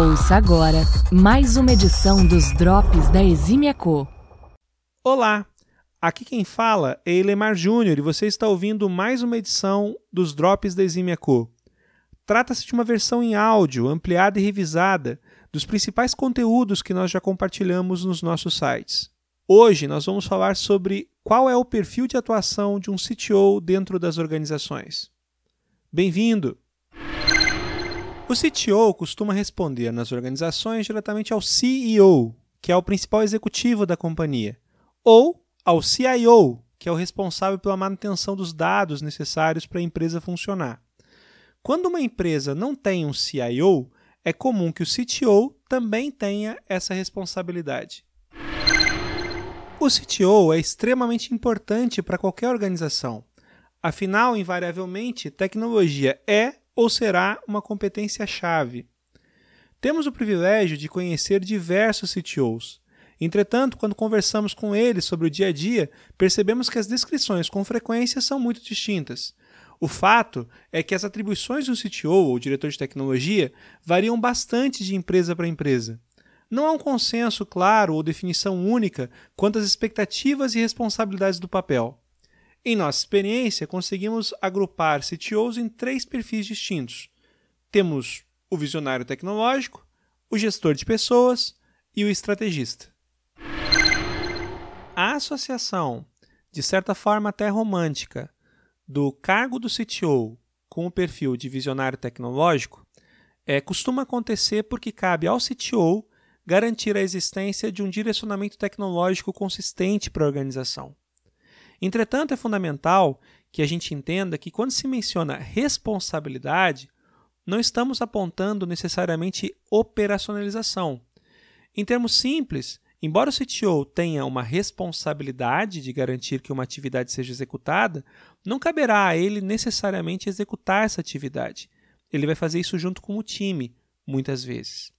Ouça agora mais uma edição dos Drops da Exímia Co. Olá, aqui quem fala é Elemar Júnior e você está ouvindo mais uma edição dos Drops da Exímia Co. Trata-se de uma versão em áudio, ampliada e revisada, dos principais conteúdos que nós já compartilhamos nos nossos sites. Hoje nós vamos falar sobre qual é o perfil de atuação de um CTO dentro das organizações. Bem-vindo! O CTO costuma responder nas organizações diretamente ao CEO, que é o principal executivo da companhia, ou ao CIO, que é o responsável pela manutenção dos dados necessários para a empresa funcionar. Quando uma empresa não tem um CIO, é comum que o CTO também tenha essa responsabilidade. O CTO é extremamente importante para qualquer organização. Afinal, invariavelmente, tecnologia é ou será uma competência-chave. Temos o privilégio de conhecer diversos CTOs. Entretanto, quando conversamos com eles sobre o dia a dia, percebemos que as descrições com frequência são muito distintas. O fato é que as atribuições do CTO ou diretor de tecnologia variam bastante de empresa para empresa. Não há um consenso claro ou definição única quanto às expectativas e responsabilidades do papel. Em nossa experiência, conseguimos agrupar CTOs em três perfis distintos. Temos o visionário tecnológico, o gestor de pessoas e o estrategista. A associação, de certa forma até romântica, do cargo do CTO com o perfil de visionário tecnológico é, costuma acontecer porque cabe ao CTO garantir a existência de um direcionamento tecnológico consistente para a organização. Entretanto, é fundamental que a gente entenda que quando se menciona responsabilidade, não estamos apontando necessariamente operacionalização. Em termos simples, embora o CTO tenha uma responsabilidade de garantir que uma atividade seja executada, não caberá a ele necessariamente executar essa atividade. Ele vai fazer isso junto com o time, muitas vezes.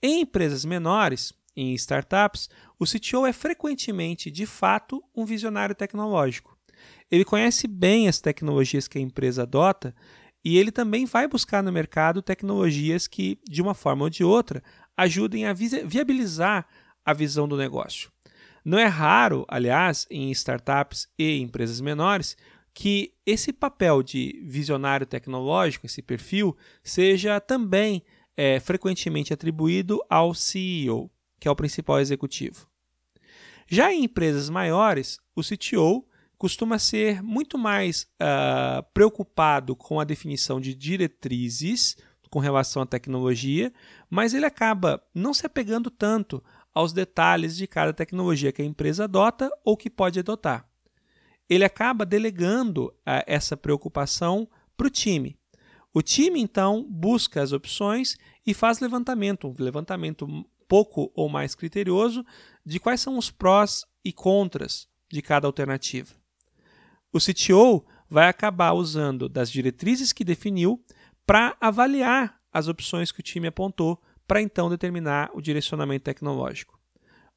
Em empresas menores, em startups, o CTO é frequentemente, de fato, um visionário tecnológico. Ele conhece bem as tecnologias que a empresa adota e ele também vai buscar no mercado tecnologias que, de uma forma ou de outra, ajudem a viabilizar a visão do negócio. Não é raro, aliás, em startups e empresas menores, que esse papel de visionário tecnológico, esse perfil, seja também é, frequentemente atribuído ao CEO que é o principal executivo. Já em empresas maiores, o CTO costuma ser muito mais uh, preocupado com a definição de diretrizes com relação à tecnologia, mas ele acaba não se apegando tanto aos detalhes de cada tecnologia que a empresa adota ou que pode adotar. Ele acaba delegando uh, essa preocupação para o time. O time, então, busca as opções e faz levantamento, um levantamento pouco ou mais criterioso de quais são os prós e contras de cada alternativa. O CTO vai acabar usando das diretrizes que definiu para avaliar as opções que o time apontou para então determinar o direcionamento tecnológico.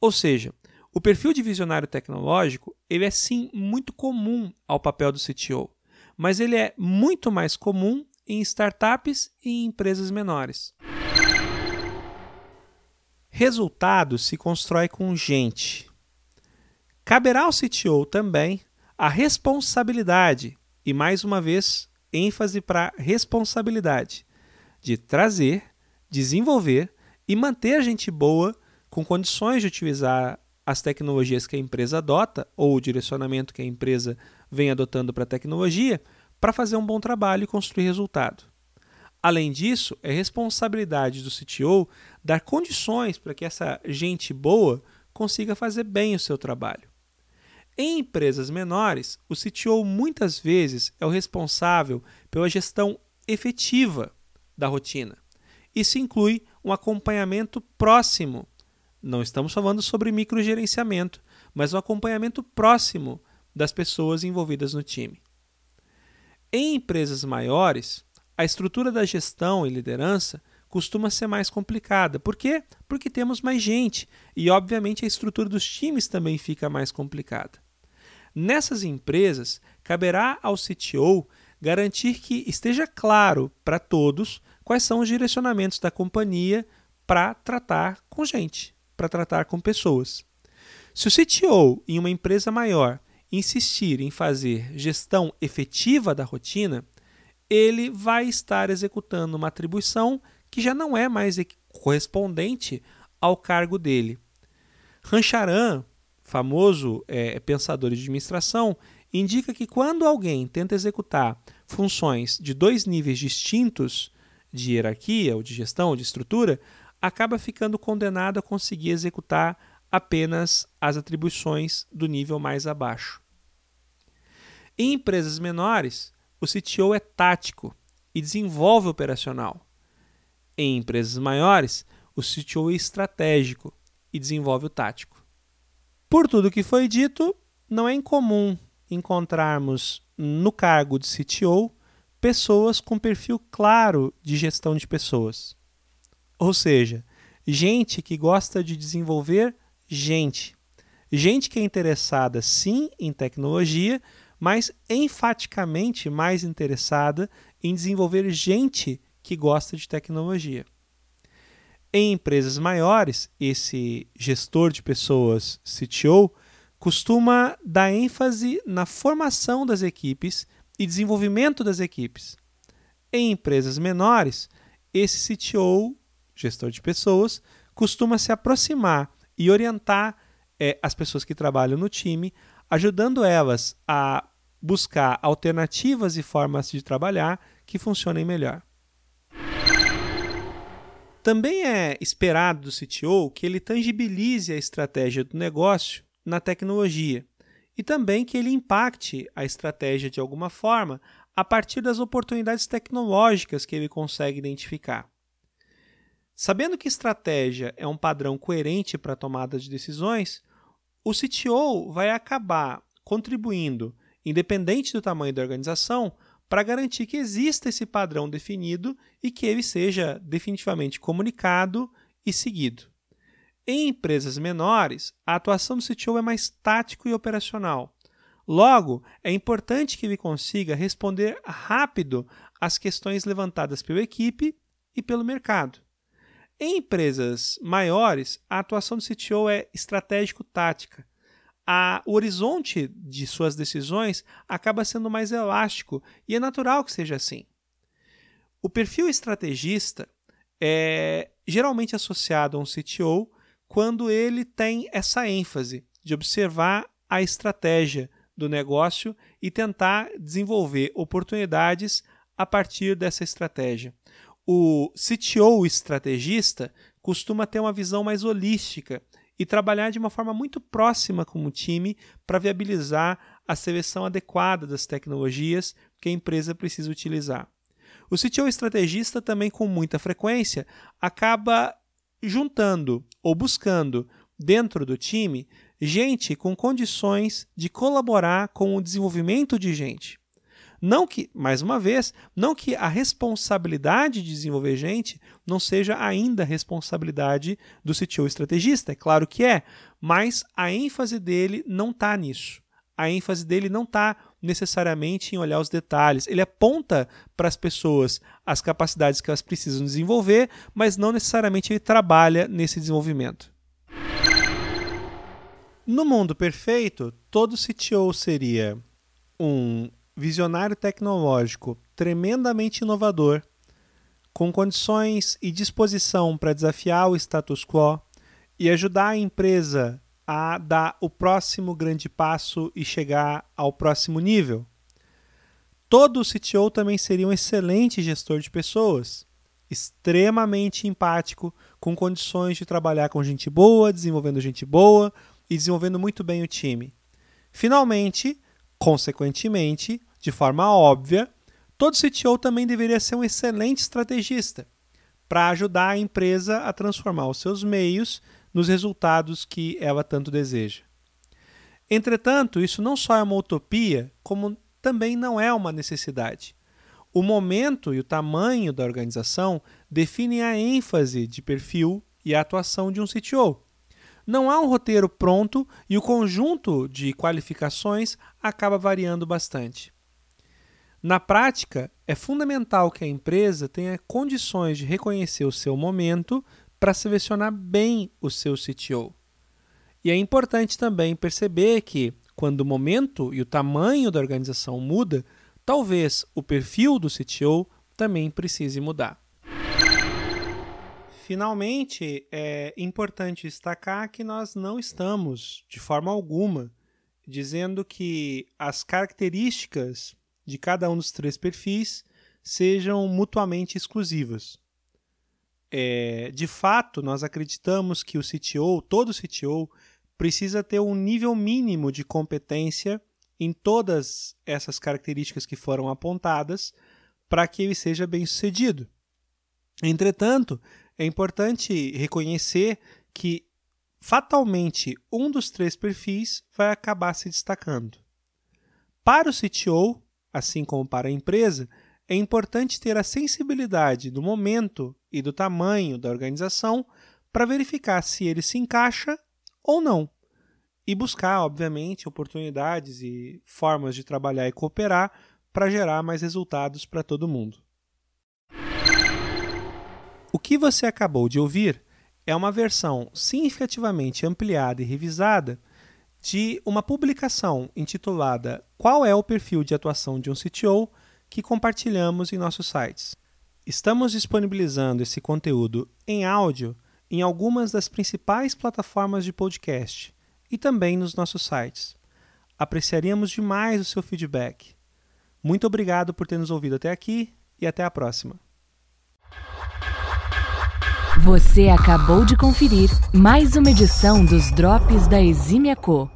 Ou seja, o perfil de visionário tecnológico ele é sim muito comum ao papel do CTO, mas ele é muito mais comum em startups e em empresas menores. Resultado se constrói com gente. Caberá ao CTO também a responsabilidade, e mais uma vez, ênfase para responsabilidade, de trazer, desenvolver e manter gente boa com condições de utilizar as tecnologias que a empresa adota ou o direcionamento que a empresa vem adotando para a tecnologia para fazer um bom trabalho e construir resultado. Além disso, é responsabilidade do CTO dar condições para que essa gente boa consiga fazer bem o seu trabalho. Em empresas menores, o CTO muitas vezes é o responsável pela gestão efetiva da rotina. Isso inclui um acompanhamento próximo. Não estamos falando sobre microgerenciamento, mas um acompanhamento próximo das pessoas envolvidas no time. Em empresas maiores, a estrutura da gestão e liderança costuma ser mais complicada. Por quê? Porque temos mais gente e, obviamente, a estrutura dos times também fica mais complicada. Nessas empresas, caberá ao CTO garantir que esteja claro para todos quais são os direcionamentos da companhia para tratar com gente, para tratar com pessoas. Se o CTO em uma empresa maior insistir em fazer gestão efetiva da rotina, ele vai estar executando uma atribuição que já não é mais correspondente ao cargo dele. Rancharan, famoso é, pensador de administração, indica que quando alguém tenta executar funções de dois níveis distintos de hierarquia, ou de gestão, ou de estrutura, acaba ficando condenado a conseguir executar apenas as atribuições do nível mais abaixo. Em empresas menores, o CTO é tático e desenvolve operacional. Em empresas maiores, o CTO é estratégico e desenvolve o tático. Por tudo que foi dito, não é incomum encontrarmos no cargo de CTO pessoas com perfil claro de gestão de pessoas. Ou seja, gente que gosta de desenvolver gente. Gente que é interessada sim em tecnologia, mas enfaticamente mais interessada em desenvolver gente que gosta de tecnologia. Em empresas maiores, esse gestor de pessoas, CTO, costuma dar ênfase na formação das equipes e desenvolvimento das equipes. Em empresas menores, esse CTO, gestor de pessoas, costuma se aproximar e orientar é, as pessoas que trabalham no time, ajudando elas a buscar alternativas e formas de trabalhar que funcionem melhor. Também é esperado do CTO que ele tangibilize a estratégia do negócio na tecnologia e também que ele impacte a estratégia de alguma forma a partir das oportunidades tecnológicas que ele consegue identificar. Sabendo que estratégia é um padrão coerente para a tomada de decisões, o CTO vai acabar contribuindo, independente do tamanho da organização, para garantir que exista esse padrão definido e que ele seja definitivamente comunicado e seguido. Em empresas menores, a atuação do CTO é mais tático e operacional. Logo, é importante que ele consiga responder rápido às questões levantadas pela equipe e pelo mercado. Em empresas maiores, a atuação do CTO é estratégico-tática. O horizonte de suas decisões acaba sendo mais elástico e é natural que seja assim. O perfil estrategista é geralmente associado a um CTO quando ele tem essa ênfase de observar a estratégia do negócio e tentar desenvolver oportunidades a partir dessa estratégia o CTO estrategista costuma ter uma visão mais holística e trabalhar de uma forma muito próxima com o time para viabilizar a seleção adequada das tecnologias que a empresa precisa utilizar. O CTO estrategista também, com muita frequência, acaba juntando ou buscando dentro do time gente com condições de colaborar com o desenvolvimento de gente. Não que, mais uma vez, não que a responsabilidade de desenvolver gente não seja ainda responsabilidade do CTO estrategista, é claro que é, mas a ênfase dele não está nisso. A ênfase dele não está necessariamente em olhar os detalhes. Ele aponta para as pessoas as capacidades que elas precisam desenvolver, mas não necessariamente ele trabalha nesse desenvolvimento. No mundo perfeito, todo CTO seria um visionário tecnológico tremendamente inovador, com condições e disposição para desafiar o status quo e ajudar a empresa a dar o próximo grande passo e chegar ao próximo nível. Todo CTO também seria um excelente gestor de pessoas, extremamente empático, com condições de trabalhar com gente boa, desenvolvendo gente boa e desenvolvendo muito bem o time. Finalmente, consequentemente, de forma óbvia, todo CTO também deveria ser um excelente estrategista para ajudar a empresa a transformar os seus meios nos resultados que ela tanto deseja. Entretanto, isso não só é uma utopia, como também não é uma necessidade. O momento e o tamanho da organização definem a ênfase de perfil e a atuação de um CTO. Não há um roteiro pronto e o conjunto de qualificações acaba variando bastante. Na prática, é fundamental que a empresa tenha condições de reconhecer o seu momento para selecionar bem o seu CTO. E é importante também perceber que, quando o momento e o tamanho da organização muda, talvez o perfil do CTO também precise mudar. Finalmente, é importante destacar que nós não estamos, de forma alguma, dizendo que as características de cada um dos três perfis sejam mutuamente exclusivas. É, de fato, nós acreditamos que o CTO, todo CTO, precisa ter um nível mínimo de competência em todas essas características que foram apontadas para que ele seja bem sucedido. Entretanto, é importante reconhecer que fatalmente um dos três perfis vai acabar se destacando. Para o CTO, assim como para a empresa, é importante ter a sensibilidade do momento e do tamanho da organização para verificar se ele se encaixa ou não. E buscar, obviamente, oportunidades e formas de trabalhar e cooperar para gerar mais resultados para todo mundo. O que você acabou de ouvir é uma versão significativamente ampliada e revisada de uma publicação intitulada Qual é o perfil de atuação de um CTO que compartilhamos em nossos sites. Estamos disponibilizando esse conteúdo em áudio em algumas das principais plataformas de podcast e também nos nossos sites. Apreciaríamos demais o seu feedback. Muito obrigado por ter nos ouvido até aqui e até a próxima. Você acabou de conferir mais uma edição dos Drops da Exímia Co.